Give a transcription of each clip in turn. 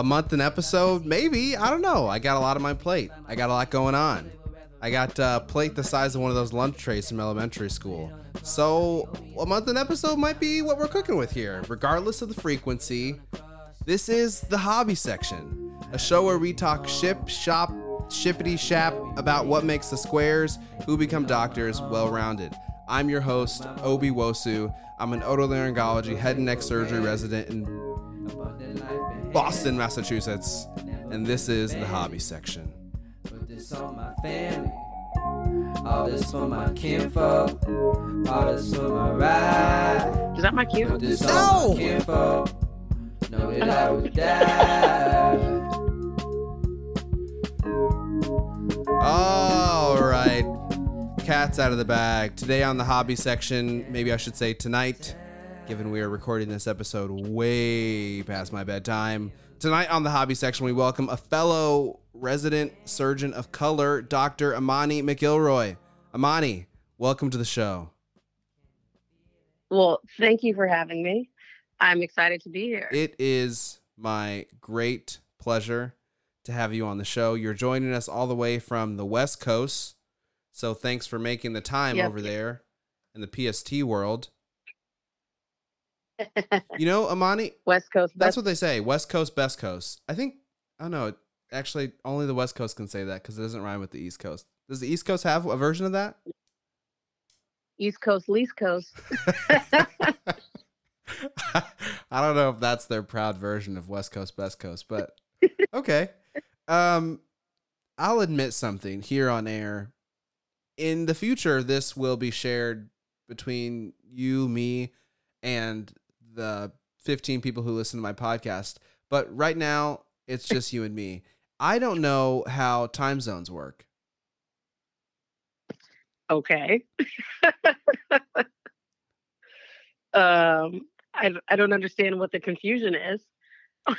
A month an episode? Maybe. I don't know. I got a lot on my plate. I got a lot going on. I got a plate the size of one of those lunch trays from elementary school. So, a month an episode might be what we're cooking with here, regardless of the frequency. This is the hobby section, a show where we talk ship, shop, shippity shap about what makes the squares, who become doctors, well rounded. I'm your host, Obi Wosu. I'm an otolaryngology head and neck surgery resident in Boston, Massachusetts, and this is the hobby section. Put this on my family. All this for my kinfolk. All this for my ride. Is that my cue? Put this No! on my kinfolk. Know that I would die. All right. Cat's out of the bag. Today on the hobby section, maybe I should say tonight, given we are recording this episode way past my bedtime. Tonight on the hobby section, we welcome a fellow resident surgeon of color, Dr. Imani McElroy. Imani, welcome to the show. Well, thank you for having me. I'm excited to be here. It is my great pleasure to have you on the show. You're joining us all the way from the West Coast. So thanks for making the time Yep. over there in the PST world. You know, Imani, West Coast. that's best- what they say. West Coast, best coast. I think, I don't know. Actually, only the West Coast can say that because it doesn't rhyme with the East Coast. Does the East Coast have a version of that? East Coast, least coast. I don't know if that's their proud version of West Coast Best Coast, but okay. Um I'll admit something here on air. In the future this will be shared between you, me, and the 15 people who listen to my podcast. But right now it's just you and me. I don't know how time zones work. Okay. um, I, I don't understand what the confusion is,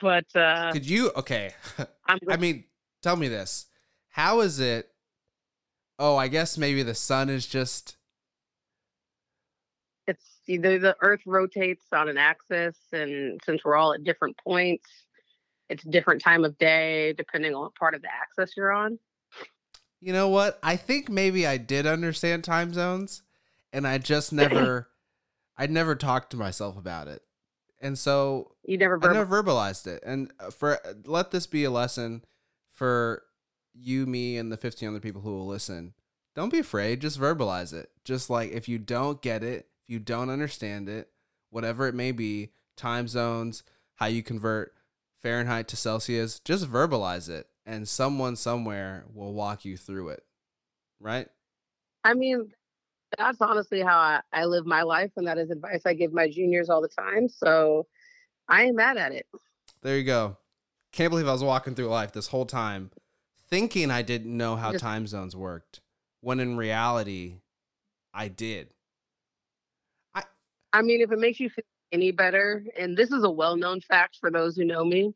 but uh, Could you okay. I mean, tell me this. How is it? Oh, I guess maybe the sun is just. Either the Earth rotates on an axis, and since we're all at different points, it's different time of day depending on what part of the axis you're on. You know what? I think maybe I did understand time zones, and I just never, I never talked to myself about it, and so You never I never verbalized it. And uh, for let this be a lesson for you, me, and the 15 other people who will listen. Don't be afraid. Just verbalize it. Just like if you don't get it, if you don't understand it, whatever it may be, time zones, how you convert Fahrenheit to Celsius, just verbalize it, and someone somewhere will walk you through it. Right? I mean, that's honestly how I, I live my life, and that is advice I give my juniors all the time. So I ain't mad at it. There you go. Can't believe I was walking through life this whole time thinking I didn't know how time zones worked, when in reality, I did. I mean, if it makes you feel any better, and this is a well known fact for those who know me,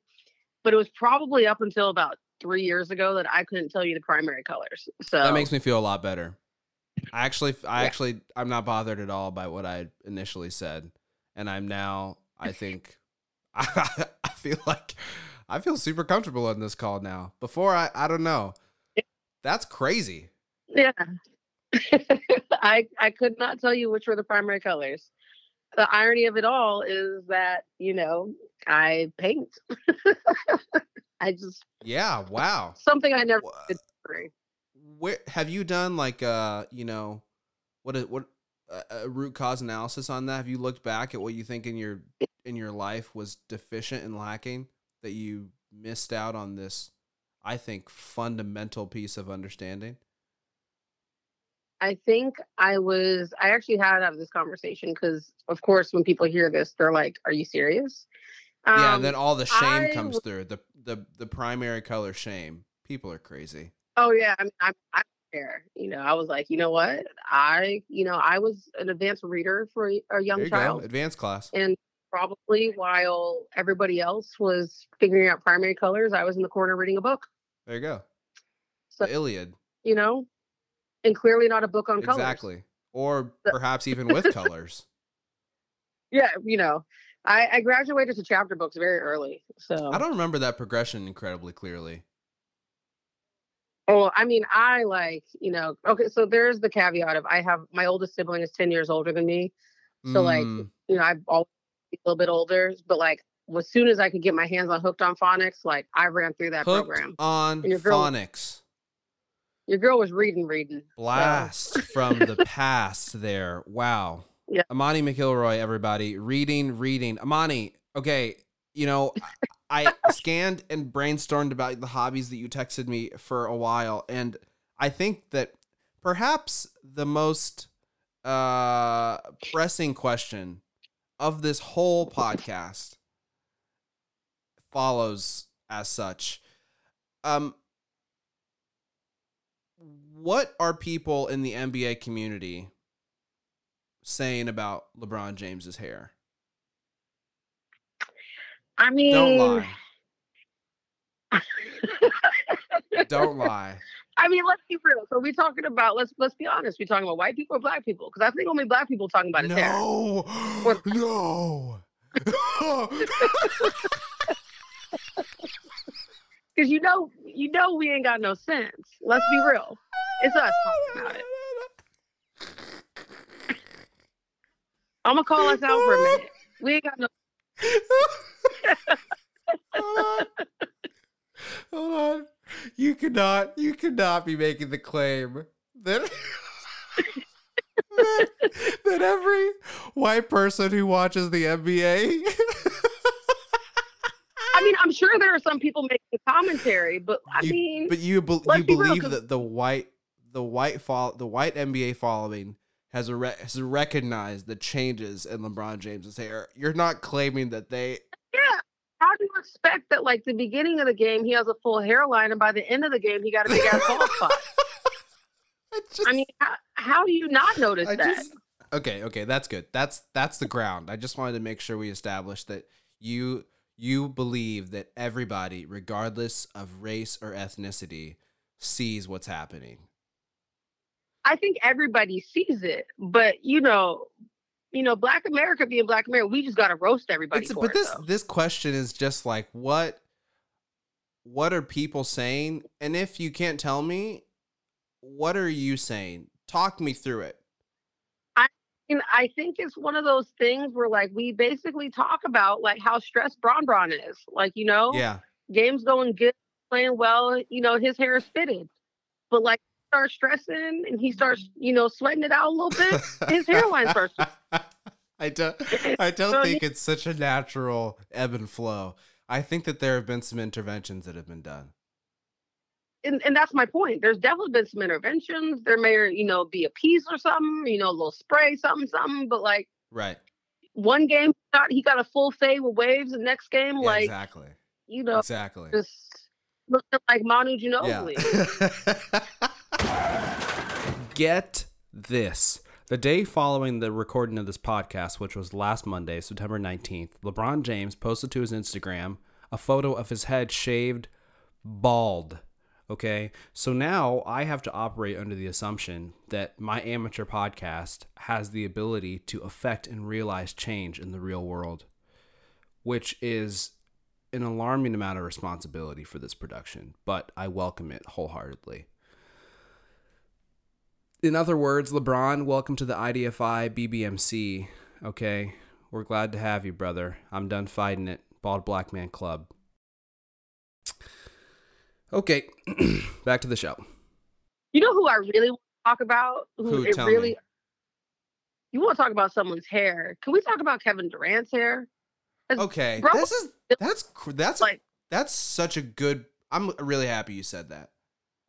but it was probably up until about three years ago that I couldn't tell you the primary colors. So That makes me feel a lot better. I actually, I Yeah. actually, I'm not bothered at all by what I initially said, and I'm now. I think, I, feel like, I feel super comfortable on this call now. Before, I, I don't know. That's crazy. yeah. I I could not tell you which were the primary colors. The irony of it all is that, you know, I paint. I just Yeah. Wow. something I never did. where have you done like uh you know what is what a, a root cause analysis on that have you looked back at what you think in your in your life was deficient and lacking that you missed out on this i think fundamental piece of understanding I think I was. I actually had out of this conversation because, of course, when people hear this, they're like, "Are you serious?" yeah, Um, and then all the shame I comes through. The the the primary color shame. People are crazy. Oh yeah, I mean, I, I don't care. You know, I was like, you know what? I, you know, I was an advanced reader for a a young you child, go. Advanced class. and probably while everybody else was figuring out primary colors, I was in the corner reading a book. There you go. So The Iliad. you know, and clearly not a book on colors. Exactly. Or So- perhaps even with colors. Yeah, you know, I, I graduated to chapter books very early. So I don't remember that progression incredibly clearly. Oh, I mean, I like, you know, okay, so there's the caveat of I have my oldest sibling is 10 years older than me. So, like, Mm, you know, I've always a little bit older, but like, as soon as I could get my hands on Hooked on Phonics, like, I ran through that hooked program. on And your girl- phonics. Your girl was reading, reading. so- Blast from the past there. Wow. Yeah. Imani McElroy, everybody. Reading, reading. Imani, okay, you know, I I scanned and brainstormed about the hobbies that you texted me for a while, and I think that perhaps the most uh pressing question of this whole podcast follows as such. Um what are people in the NBA community saying about LeBron James's hair? I mean, Don't lie. Don't lie. I mean, let's be real. So we talking about let's let's be honest. We talking about white people or black people? Because I think only black people talking about his hair. No. Or- No. Because you know, you know, we ain't got no sense. Let's be real. It's us talking about it. I'm gonna call us out for a minute. We ain't got no. Hold on. Hold on. You cannot you cannot be making the claim that that, that every white person who watches the NBA I mean, I'm sure there are some people making commentary, but I You- mean, but you be, you be real, that the white the white fol- the white NBA following has a re- has recognized the changes in LeBron James's hair. Er, you're not claiming that they yeah. How do you expect that? Like the beginning of the game, he has a full hairline, and by the end of the game, he got a big ass bald spot. I mean, how, how do you not notice I that? just Okay, okay, that's good. That's that's the ground. I just wanted to make sure we established that you you believe that everybody regardless of race or ethnicity sees what's happening. I think everybody sees it, but you know, you know, Black America being Black America, we just gotta roast everybody for but it. this though. this question is just like what what are people saying and if you can't tell me what are you saying talk me through it And I think it's one of those things where like we basically talk about like how stressed Bron Bron is. Like, you know, yeah games going good, playing well, you know, his hair is fitted. But like starts stressing and he starts, mm-hmm. you know, sweating it out a little bit, his hairline starts i don't i don't So think it's such a natural ebb and flow i think that there have been some interventions that have been done and, and that's my point. There's definitely been some interventions. There may, you know, be a piece or something, you know, a little spray, something, something. But like right one game, he got, he got a full fade with waves. The next game, Yeah, like exactly you know, exactly just looking like Manu Ginobili. Yeah. Get this. The day following the recording of this podcast, which was last Monday, September 19th, LeBron James posted to his Instagram a photo of his head shaved bald. Okay. So now I have to operate under the assumption that my amateur podcast has the ability to affect and realize change in the real world, which is an alarming amount of responsibility for this production, but I welcome it wholeheartedly. In other words, LeBron, welcome to the IDFI BBMC. Okay, we're glad to have you, brother. I'm done fighting it. Bald Black Man Club. Okay, back to the show. You know who I really want to talk about? Who? it Tell really me. you want to talk about someone's hair. Can we talk about Kevin Durant's hair? Okay, Bro, this is that's that's like that's such a good. I'm really happy you said that.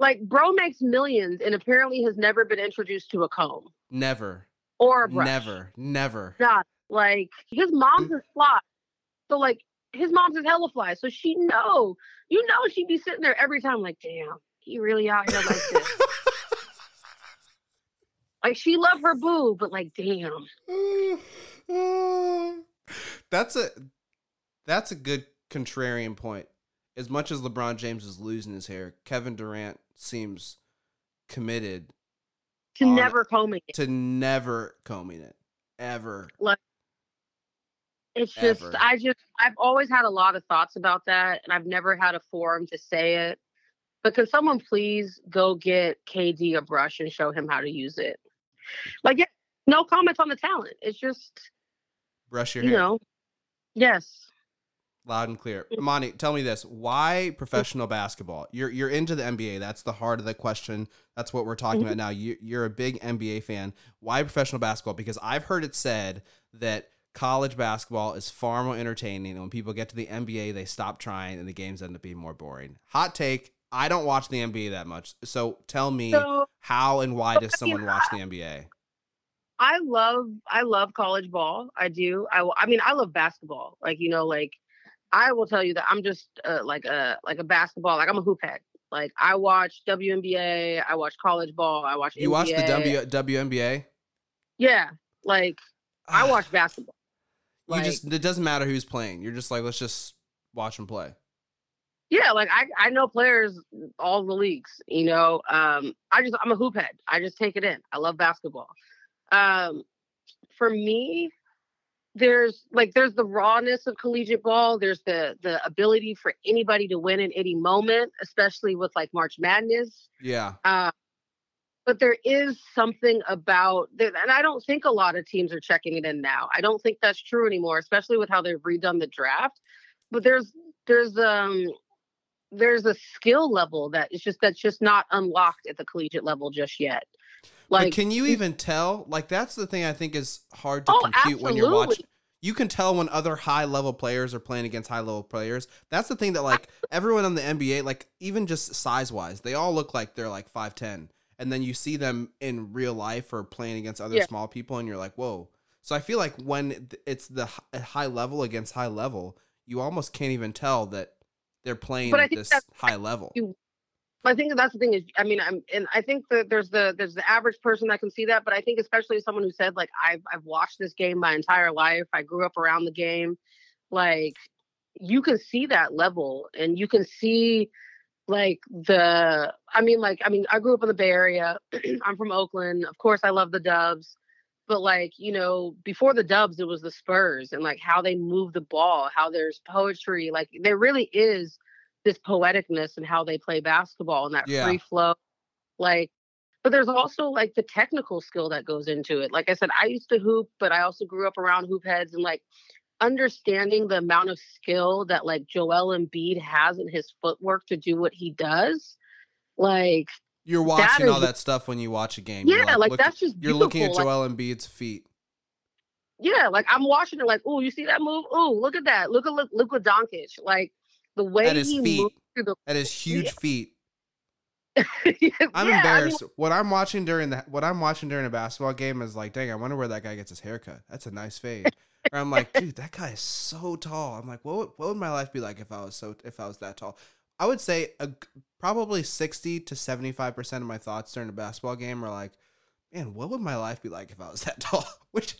Like, bro makes millions and apparently has never been introduced to a comb Never. or a brush. Never. Never. Not like his mom's mm. is fly. So like his mom's is hella fly. So she know, you know, she'd be sitting there every time like, damn, he really out here like this. like she loved her boo, but like, damn. that's a that's a good contrarian point. As much as LeBron James is losing his hair, Kevin Durant seems committed To never combing it. to never combing it ever. It's just. I just I've always had a lot of thoughts about that and I've never had a forum to say it. But can someone please go get KD a brush and show him how to use it? Like yeah, no comments on the talent. It's just Brush your hair. you hair. know. Yes. Loud and clear. Monty, tell me this. Why professional basketball? You're you're into the NBA. That's the heart of the question. That's what we're talking Mhm. about now. You you're a big NBA fan. Why professional basketball? Because I've heard it said that college basketball is far more entertaining and when people get to the NBA they stop trying and the games end up being more boring. Hot take. I don't watch the NBA that much. So tell me So how and why does someone watch the NBA? I love I love college ball. I do. I I mean I love basketball. Like you know like I will tell you that I'm just uh, like a like a basketball like I'm a hoop head. Like I watch WNBA, I watch college ball, I watch You NBA. watch the w, WNBA? Yeah, like I watch basketball. You just it doesn't matter who's playing. You're just like let's just watch them play. yeah, like I I know players all the leagues. You know, um, I just I'm a hoop head. I just take it in. I love basketball. Um, for me, there's like there's the rawness of collegiate ball. There's the the ability for anybody to win in any moment, especially with like March Madness. Yeah. Uh, but there is something about that, and I don't think a lot of teams are checking it in now. I don't think that's true anymore, especially with how they've redone the draft. But there's there's um there's a skill level that is just that's just not unlocked at the collegiate level just yet. But Like can you even tell? Like that's the thing I think is hard to Oh, compute when you're watching. You can tell when other high level players are playing against high level players. That's the thing that like everyone in the NBA, like even just size wise, they all look like they're like five ten. And then you see them in real life or playing against other Yeah. small people, and you're like, whoa. So I feel like when it's the high level against high level, you almost can't even tell that they're playing But at this high level. you- I think that's the thing is, I mean, I'm, and I think that there's the there's the average person that can see that, but I think especially someone who said like I've I've watched this game my entire life, I grew up around the game, like you can see that level, and you can see like the I mean, like I mean, I grew up in the Bay Area. I'm from Oakland, of course, I love the Dubs, but like you know, before the Dubs, it was the Spurs, and like how they move the ball, how there's poetry, like there really is this poeticness and how they play basketball and that Yeah. free flow like but there's also like the technical skill that goes into it like i said i used to hoop but i also grew up around hoop heads and like understanding the amount of skill that like joel Embiid has in his footwork to do what he does like You're watching all is- that stuff when you watch a game. Yeah like, look- that's just You're looking at. Like, Joel Embiid's feet. yeah like i'm watching it like oh you see that move oh look at that look at look Luka Doncic like the way At his he feet. the At his huge feet. I'm I mean, embarrassed. what I'm watching during the what I'm watching during a basketball game is like, dang, I wonder where that guy gets his haircut. That's a nice fade. or I'm like, dude, that guy is so tall. I'm like, what would, what would my life be like if I was so if I was that tall? I would say a, probably 60 to 75 percent of my thoughts during a basketball game are like, man, what would my life be like if I was that tall? Which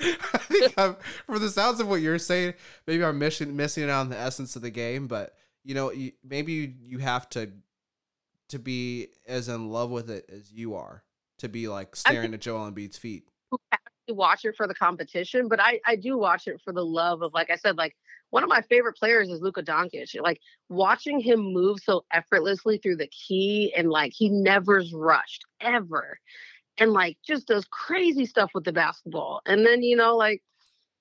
I think I'm, for the sounds of what you're saying, maybe I'm missing missing out on the essence of the game. But you know, you, maybe you, you have to to be as in love with it as you are to be like staring at Joel Embiid's feet. to watch it for the competition, but I I do watch it for the love of like I said like one of my favorite players is Luka Doncic. Like watching him move so effortlessly through the key and like he never's rushed ever. And like just does crazy stuff with the basketball. And then, you know, like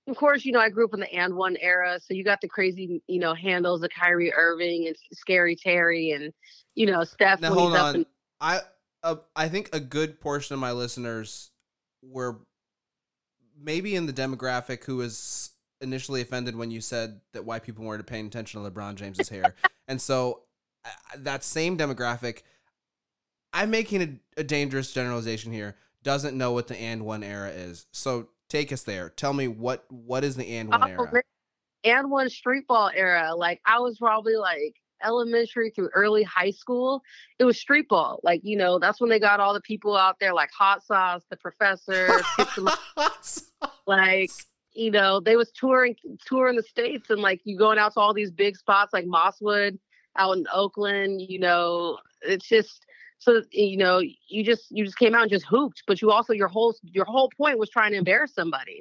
of course, you know, I grew up in the AND1 era. So you got the crazy, you know, handles of Kyrie Irving and Scary Terry and, you know, Steph. Now hold on. and- I uh, I think a good portion of my listeners were maybe in the demographic who was initially offended when you said that white people weren't paying attention to LeBron James's hair. and so uh, that same demographic, I'm making a, a dangerous generalization here. Doesn't know what the AND1 era is. So take us there. Tell me what what is the and one Oh, era? AND1 street ball era. Like I was probably like elementary through early high school. It was street ball. Like, you know, that's when they got all the people out there like Hot Sauce, the professor, Kids in My- like, you know, they was touring touring the states and like you going out to all these big spots like Mosswood out in Oakland, you know, it's just so you know, you just you just came out and just hooped, but you also your whole your whole point was trying to embarrass somebody.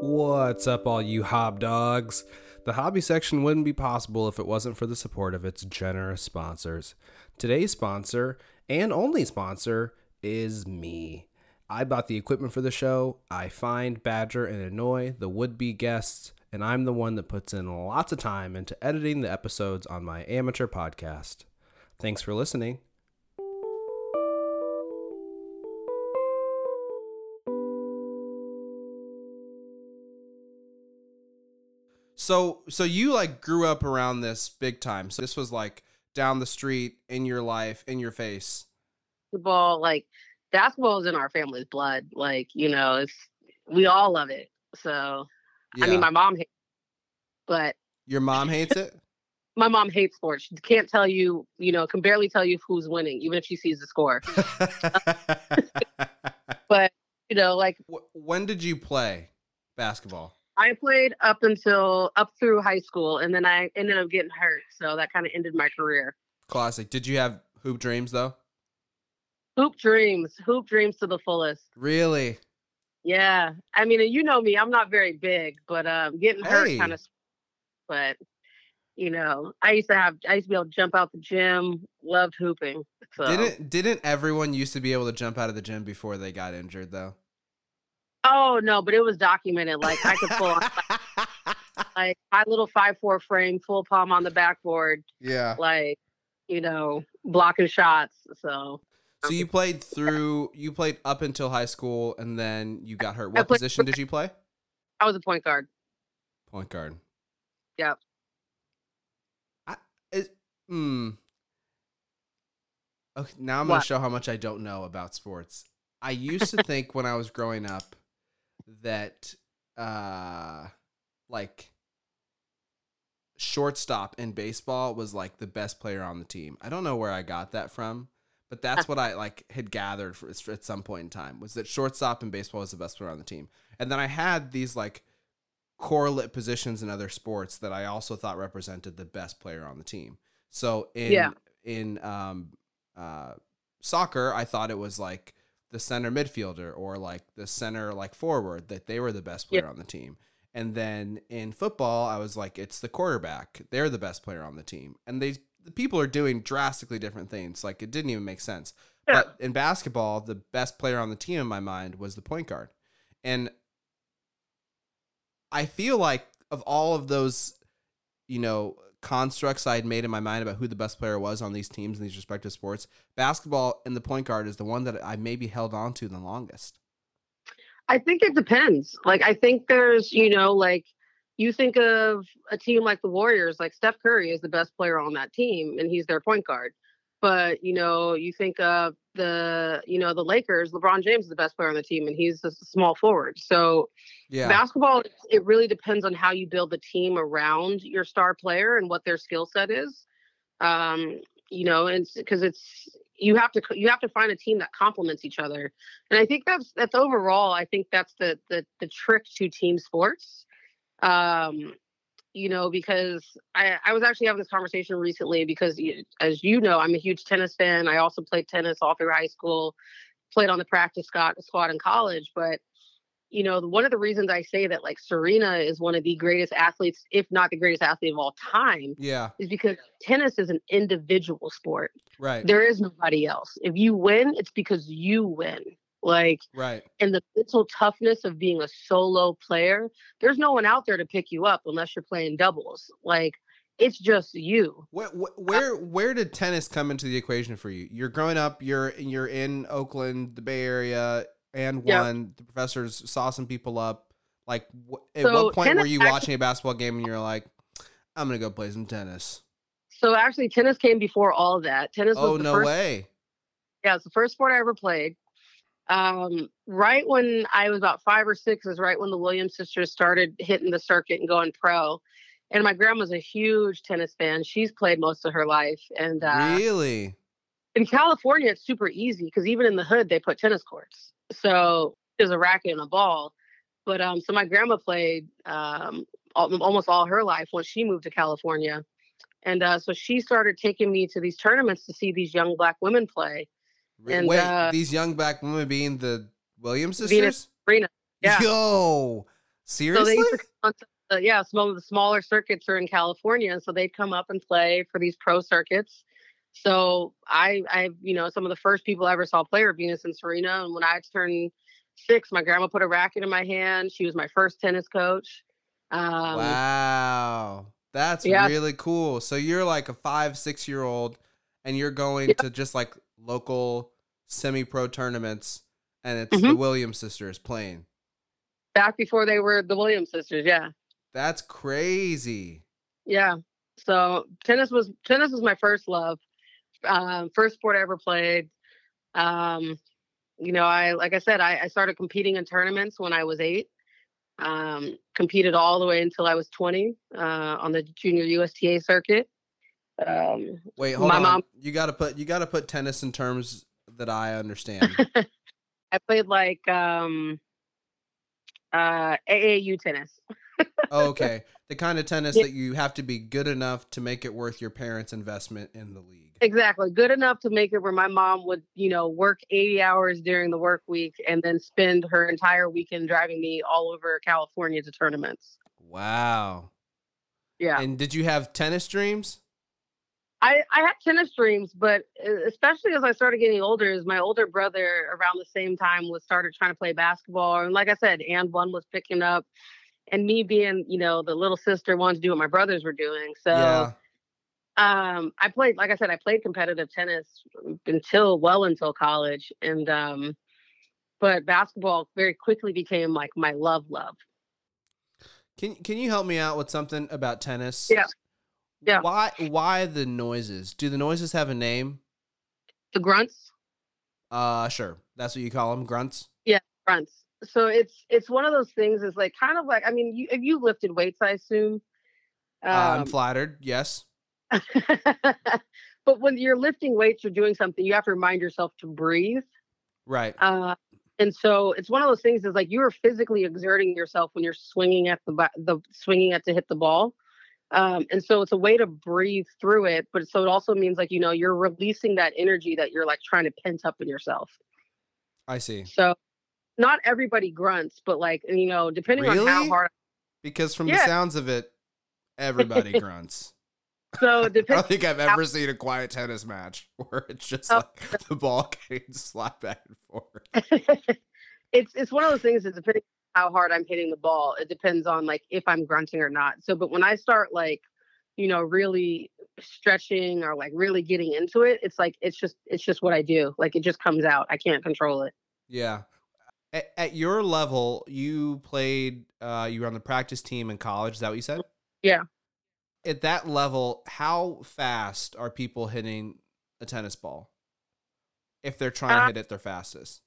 What's up, all you hob dogs? The hobby section wouldn't be possible if it wasn't for the support of its generous sponsors. Today's sponsor, and only sponsor, is me. I bought the equipment for the show. I find, badger, and annoy the would be guests, and I'm the one that puts in lots of time into editing the episodes on my amateur podcast. Thanks for listening. So so you like grew up around this big time. So this was like down the street in your life, in your face. basketball like basketball is in our family's blood like you know it's we all love it so i mean my mom hates but your mom hates it? my mom hates sports she can't tell you you know can barely tell you who's winning even if she sees the score but you know like when did you play basketball? i played up until up through high school and then i ended up getting hurt so that kind of ended my career Classic. Did you have hoop dreams though? hoop dreams hoop dreams to the fullest Really? Yeah, I mean, and you know me, I'm not very big, but um, getting hurt Hey. kind of. But you know, I used to have, I used to be able to jump out the gym. Loved hooping. So Didn't didn't everyone used to be able to jump out of the gym before they got injured though? oh no, but it was documented. Like I could pull on like my little five four frame, full palm on the backboard, yeah. like you know, blocking shots. So So you played through you played up until high school and then you got hurt. What played- position did you play? I was a point guard. Point guard. Yep. I is hmm. Okay, now I'm gonna show how much I don't know about sports. I used to think when I was growing up that uh like shortstop in baseball was like the best player on the team. I don't know where I got that from, but that's what I like had gathered for, at some point in time was that shortstop in baseball was the best player on the team. And then I had these like correlate positions in other sports that I also thought represented the best player on the team. So in Yeah. in um uh soccer, I thought it was like the center midfielder or like the center like forward that they were the best Yeah. player on the team. And then in football, I was like, it's the quarterback. They're the best player on the team. And they the people are doing drastically different things. Like it didn't even make sense. Yeah. But in basketball, the best player on the team in my mind was the point guard. And I feel like of all of those, you know, constructs I had made in my mind about who the best player was on these teams in these respective sports, basketball and the point guard is the one that I maybe held on to the longest. I think it depends. Like I think there's, you know, like you think of a team like the Warriors, like Steph Curry is the best player on that team and he's their point guard. But, you know, you think of the, you know, the Lakers, LeBron James is the best player on the team and he's a small forward. So Yeah. basketball it really depends on how you build the team around your star player and what their skill set is. Um, you know, and because it's you have to you have to find a team that complements each other and i think that's that's overall i think that's the the, the trick to team sports um you know because i i was actually having this conversation recently because as you know i'm a huge tennis fan i also played tennis all through high school played on the practice squad, squad in college but you know one of the reasons i say that like serena is one of the greatest athletes if not the greatest athlete of all time yeah. is because tennis is an individual sport Right. there is nobody else. If you win, it's because you win. Like, right. and the mental toughness of being a solo player, there's no one out there to pick you up unless you're playing doubles. Like, it's just you. Where, where where did tennis come into the equation for you? You're growing up. You're you're in Oakland, the Bay Area, and Yeah. one. The professors saw some people up. Like, at So, what point were you actu- watching a basketball game and you're like, I'm gonna go play some tennis? So actually, tennis came before all that. Tennis was Oh the no first way! yeah, it's the first sport I ever played. Um, right when I was about five or six is right when the Williams sisters started hitting the circuit and going pro. And my grandma's a huge tennis fan. She's played most of her life. And uh, really? in California, it's super easy because even in the hood, they put tennis courts. So there's a racket and a ball. But um, so my grandma played um, al- almost all her life when she moved to California. And uh, so she started taking me to these tournaments to see these young black women play. And, Wait, uh, these young black women being the Williams sisters? Venus Serena. Yeah. Yo, So seriously? they to come on to the, yeah, some of the smaller circuits are in California, and so they'd come up and play for these pro circuits. So I, I, you know, some of the first people I ever saw play were Venus and Serena. And when I turned six, my grandma put a racket in my hand. She was my first tennis coach. Um, wow, that's yeah. really cool. So you're like a five, six year old, and you're going Yeah. to just like local semi-pro tournaments, and it's the Mhm. Williams sisters playing. Back before they were the Williams sisters, yeah, That's crazy. yeah. So tennis was tennis was my first love, um, first sport I ever played. Um, you know, I like I said, I, I started competing in tournaments when I was eight. Um, competed all the way until I was 20 uh, on the junior USTA circuit. Um, Wait, hold My on. mom- You gotta put you gotta put tennis in terms that I understand. I played like um, uh, AAU tennis. Oh, okay, the kind of tennis Yeah. that you have to be good enough to make it worth your parents' investment in the league. Exactly. Good enough to make it where my mom would, you know, work 80 hours during the work week and then spend her entire weekend driving me all over California to tournaments. Wow. Yeah. And did you have tennis dreams? I, I had tennis dreams, but uh, especially as I started getting older, as my older brother around the same time was started trying to play basketball. And like I said, AND1 was picking up and me being, you know, the little sister wanted to do what my brothers were doing. So yeah. um i played like i said i played competitive tennis until well until college and um but basketball very quickly became like my love love Can Can you help me out with something about tennis? Yeah. Yeah. Why Why the noises? Do the noises have a name? the grunts Uh, sure. That's what you call them, grunts. Yeah, grunts so it's it's one of those things is like kind of like i mean you if you lifted weights i assume Uh, I'm um, flattered. Yes. but when you're lifting weights or doing something you have to remind yourself to breathe Right. uh, and so it's one of those things is like you are physically exerting yourself when you're swinging at the the swinging at to hit the ball um, and so it's a way to breathe through it but so it also means like you know you're releasing that energy that you're like trying to pent up in yourself I see. so not everybody grunts but like you know depending on how Really? hard Because from the sounds of it, everybody grunts. so I don't think I've ever seen a quiet tennis match where it's just Oh. like the ball getting slapped back and forth. it's it's one of those things that depending how hard I'm hitting the ball, it depends on like if I'm grunting or not. So but when I start like, you know, really stretching or like really getting into it, it's like it's just it's just what I do. Like it just comes out. I can't control it. Yeah. At, at your level, you played. Uh, you were on the practice team in college. Is that what you said? Yeah. At that level, how fast are people hitting a tennis ball? If they're trying to Uh, hit it their fastest.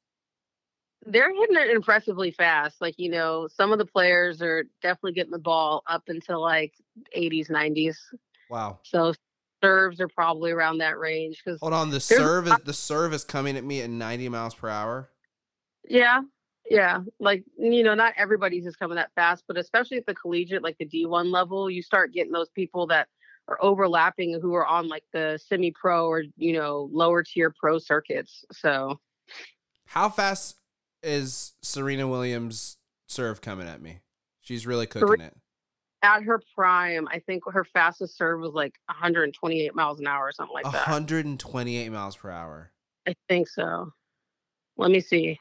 They're hitting it impressively fast. Like, you know, some of the players are definitely getting the ball up until like 80s, 90s. Wow. So serves are probably around that range because Hold on. The serve is the serve is coming at me at 90 miles per hour. Yeah. Yeah. Like, you know, not everybody's just coming that fast, but especially at the collegiate, like the D1 level, you start getting those people that are overlapping who are on like the semi pro or, you know, lower tier pro circuits. So How fast is Serena Williams' serve coming at me? She's really cooking it. at her prime, I think her fastest serve was like 128 miles an hour or something like that. 128 miles per hour. I think so. Let me see.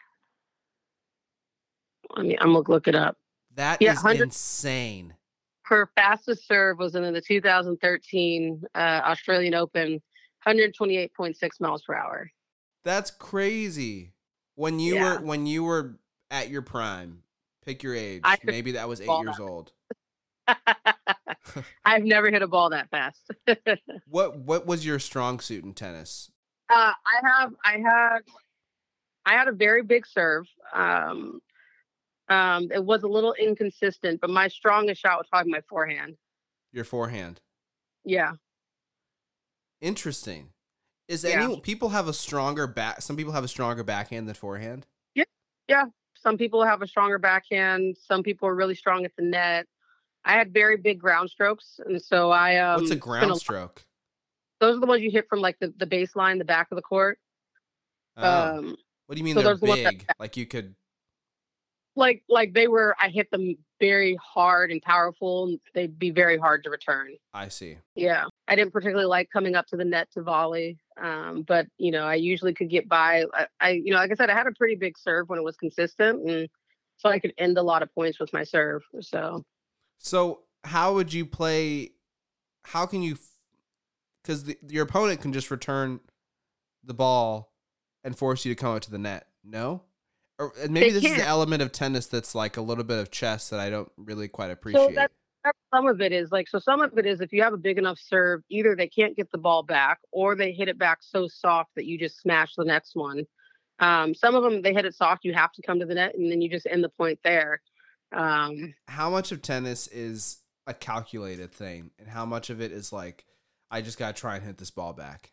Let me, I'm going to look it up. That is Yeah, 100 insane. her fastest serve was in the 2013 uh, Australian Open, 128.6 miles per hour. That's crazy. When you Yeah. were when you were at your prime, Pick your age. I Maybe that was eight years that. old. I've never hit a ball that fast. uh, What What was your strong suit in tennis? I have, I had, I had a very big serve. Um, um, it was a little inconsistent, but my strongest shot was probably my forehand. Your forehand. Yeah. Interesting. Is Yeah. any people have a stronger back? Some people have a stronger backhand than forehand. Yeah, yeah. Some people have a stronger backhand. Some people are really strong at the net. I had very big ground strokes, and so I um. What's a ground a- stroke? those are the ones you hit from like the, the baseline, the back of the court. Oh. Um, what do you mean so they're those the that- big? Like you could. Like like they were. I hit them very hard and powerful. And they'd be very hard to return. I see. Yeah, I didn't particularly like coming up to the net to volley, um, but you know I usually could get by. I, I you know like I said, I had a pretty big serve when it was consistent, and so I could end a lot of points with my serve. So So how would you play? How can you? Because your opponent can just return the ball and force you to come up to the net. No, or maybe this is the can't. element of tennis that's like a little bit of chess that I don't really quite appreciate. that's- some of it is like so. Some of it is if you have a big enough serve, either they can't get the ball back, or they hit it back so soft that you just smash the next one. Um, some of them they hit it soft, you have to come to the net, and then you just end the point there. Um, how much of tennis is a calculated thing, and how much of it is like I just gotta try and hit this ball back?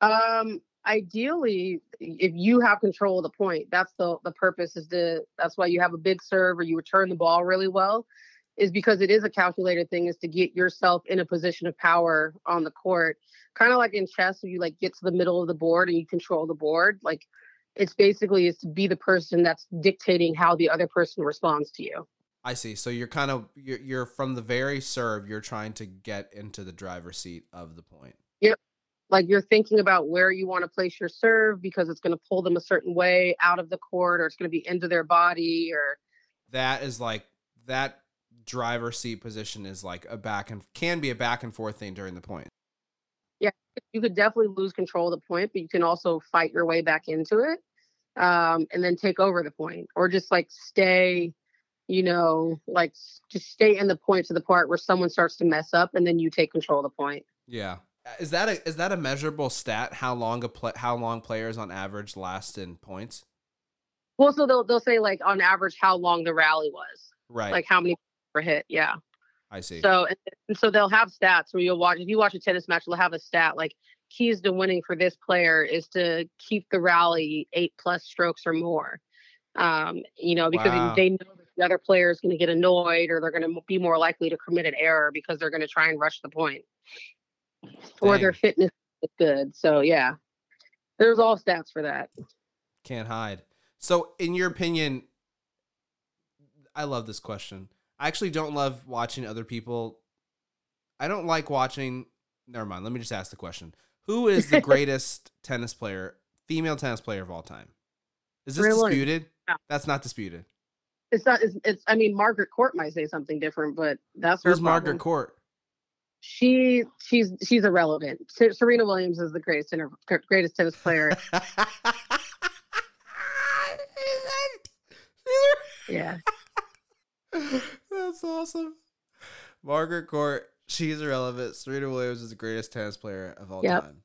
Um, ideally, if you have control of the point, that's the the purpose. Is to that's why you have a big serve or you return the ball really well, is because it is a calculated thing. Is to get yourself in a position of power on the court, kind of like in chess, where you like get to the middle of the board and you control the board. Like it's basically is to be the person that's dictating how the other person responds to you. I see. So you're kind of you're, you're from the very serve. You're trying to get into the driver's seat of the point. Like you're thinking about where you want to place your serve because it's going to pull them a certain way out of the court or it's going to be into their body or that is like that driver seat position is like a back and can be a back and forth thing during the point. Yeah, you could definitely lose control of the point but you can also fight your way back into it um, and then take over the point or just like stay you know like just stay in the point to the part where someone starts to mess up and then you take control of the point Yeah. Is that a is that a measurable stat? How long a play, how long players on average last in points? well so they'll, they'll say like on average how long the rally was Right. like how many were hit yeah I see. So and, and so they'll have stats where you'll watch if you watch a tennis match, they'll have a stat like keys to winning for this player is to keep the rally eight plus strokes or more. Um, you know, because Wow. they know that the other player is going to get annoyed or they're going to be more likely to commit an error because they're going to try and rush the point. Or their fitness is good. So yeah. There's all stats for that. Can't hide. So, in your opinion, I love this question. I actually don't love watching other people. I don't like watching. Never mind. Let me just ask the question: Who is the greatest tennis player, female tennis player of all time? Is this Really? disputed? No. That's not disputed. It's not it's, it's I mean Margaret Court might say something different, but that's her Who's Margaret. Court? She she's she's irrelevant. Serena Williams is the greatest tenor, greatest tennis player. Yeah, That's awesome. Margaret Court, she's irrelevant. Serena Williams is the greatest tennis player of all Yep. time.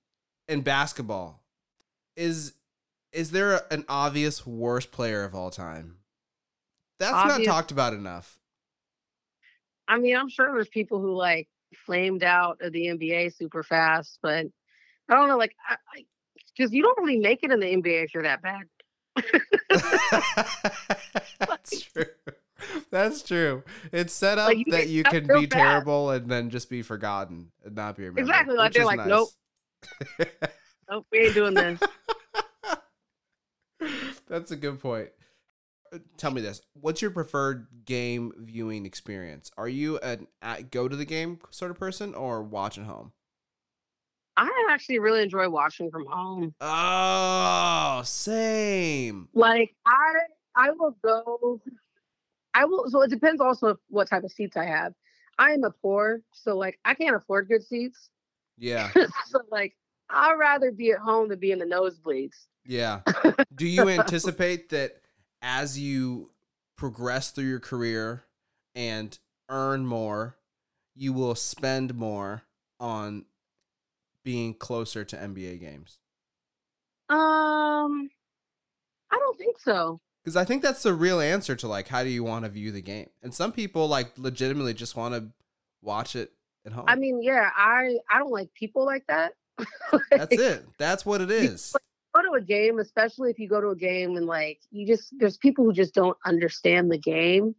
In basketball, is is there an obvious worst player of all time? That's Obvious- not talked about enough. I mean I'm sure there's people who like flamed out of the NBA super fast, but I don't know, like I because you don't really make it in the NBA if you're that bad. That's true. That's true. It's set up Like, you that you can be fast. terrible and then just be forgotten and not be remembered. Exactly, like, they're like, nope. Nope, we ain't doing this. That's a good point. Tell me this: What's your preferred game viewing experience? Are you an at go to the game sort of person or watch at home? I actually really enjoy watching from home. Oh, same. Like I I will go I will so it depends also what type of seats I have. I am a poor, so like I can't afford good seats. Yeah, so like I'd rather be at home than be in the nosebleeds. yeah. Do you anticipate that as you progress through your career and earn more, you will spend more on being closer to NBA games? Um, I don't think so. Because I think that's the real answer to like how do you want to view the game. And some people like legitimately just want to watch it at home. I mean, yeah, I I don't like people like that. that's it. That's what it is. Go to a game, especially if you go to a game and like you just there's people who just don't understand the game.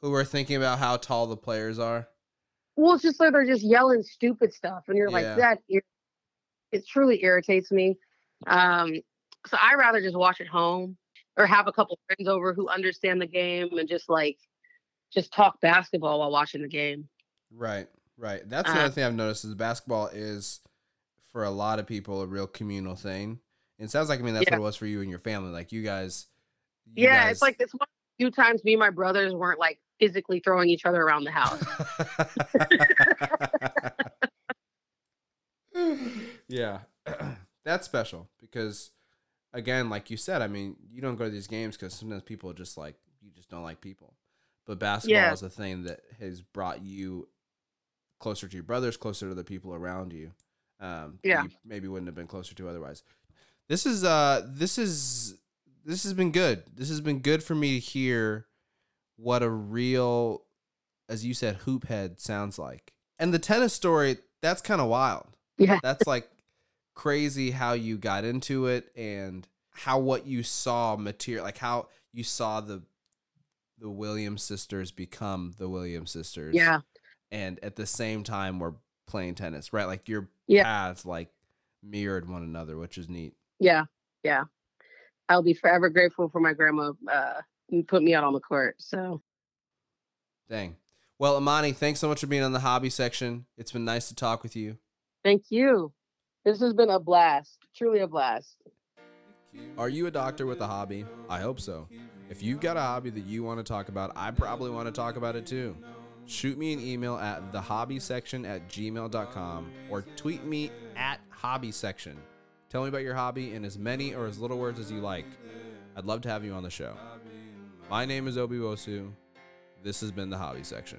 Who are thinking about how tall the players are. Well, it's just like they're just yelling stupid stuff, and you're Yeah. like that. ir- It truly irritates me. Um, so I rather just watch at home or have a couple friends over who understand the game and just like just talk basketball while watching the game. Right, right. That's Uh, another thing I've noticed is basketball is for a lot of people a real communal thing. And it sounds like I mean that's Yeah. what it was for you and your family. Like you guys. you yeah, guys- it's like this one few times me and my brothers weren't like physically throwing each other around the house. yeah, that's special because, again, like you said, I mean, you don't go to these games because sometimes people just like you just don't like people. But basketball Yeah. is a thing that has brought you closer to your brothers, closer to the people around you. Um, Yeah. you maybe wouldn't have been closer to otherwise. This is uh, this is this has been good. This has been good for me to hear what a real, as you said, hoop head sounds like. And the tennis story, that's kind of wild. yeah. That's like crazy how you got into it and how what you saw material, like how you saw the the Williams sisters become the Williams sisters. Yeah. And at the same time, we're playing tennis, right? Like your Yeah. paths like mirrored one another, which is neat. Yeah. Yeah. I'll be forever grateful for my grandma uh put me out on the court. So Dang. Well, Imani, thanks so much for being on the hobby section. It's been nice to talk with you. thank you. This has been a blast. Truly a blast. Are you a doctor with a hobby? I hope so. If you've got a hobby that you want to talk about, I probably want to talk about it too. Shoot me an email at thehobbysection at gmail.com or tweet me at hobbysection. Tell me about your hobby in as many or as little words as you like. I'd love to have you on the show. My name is Obi Wosu. This has been the Hobby Section.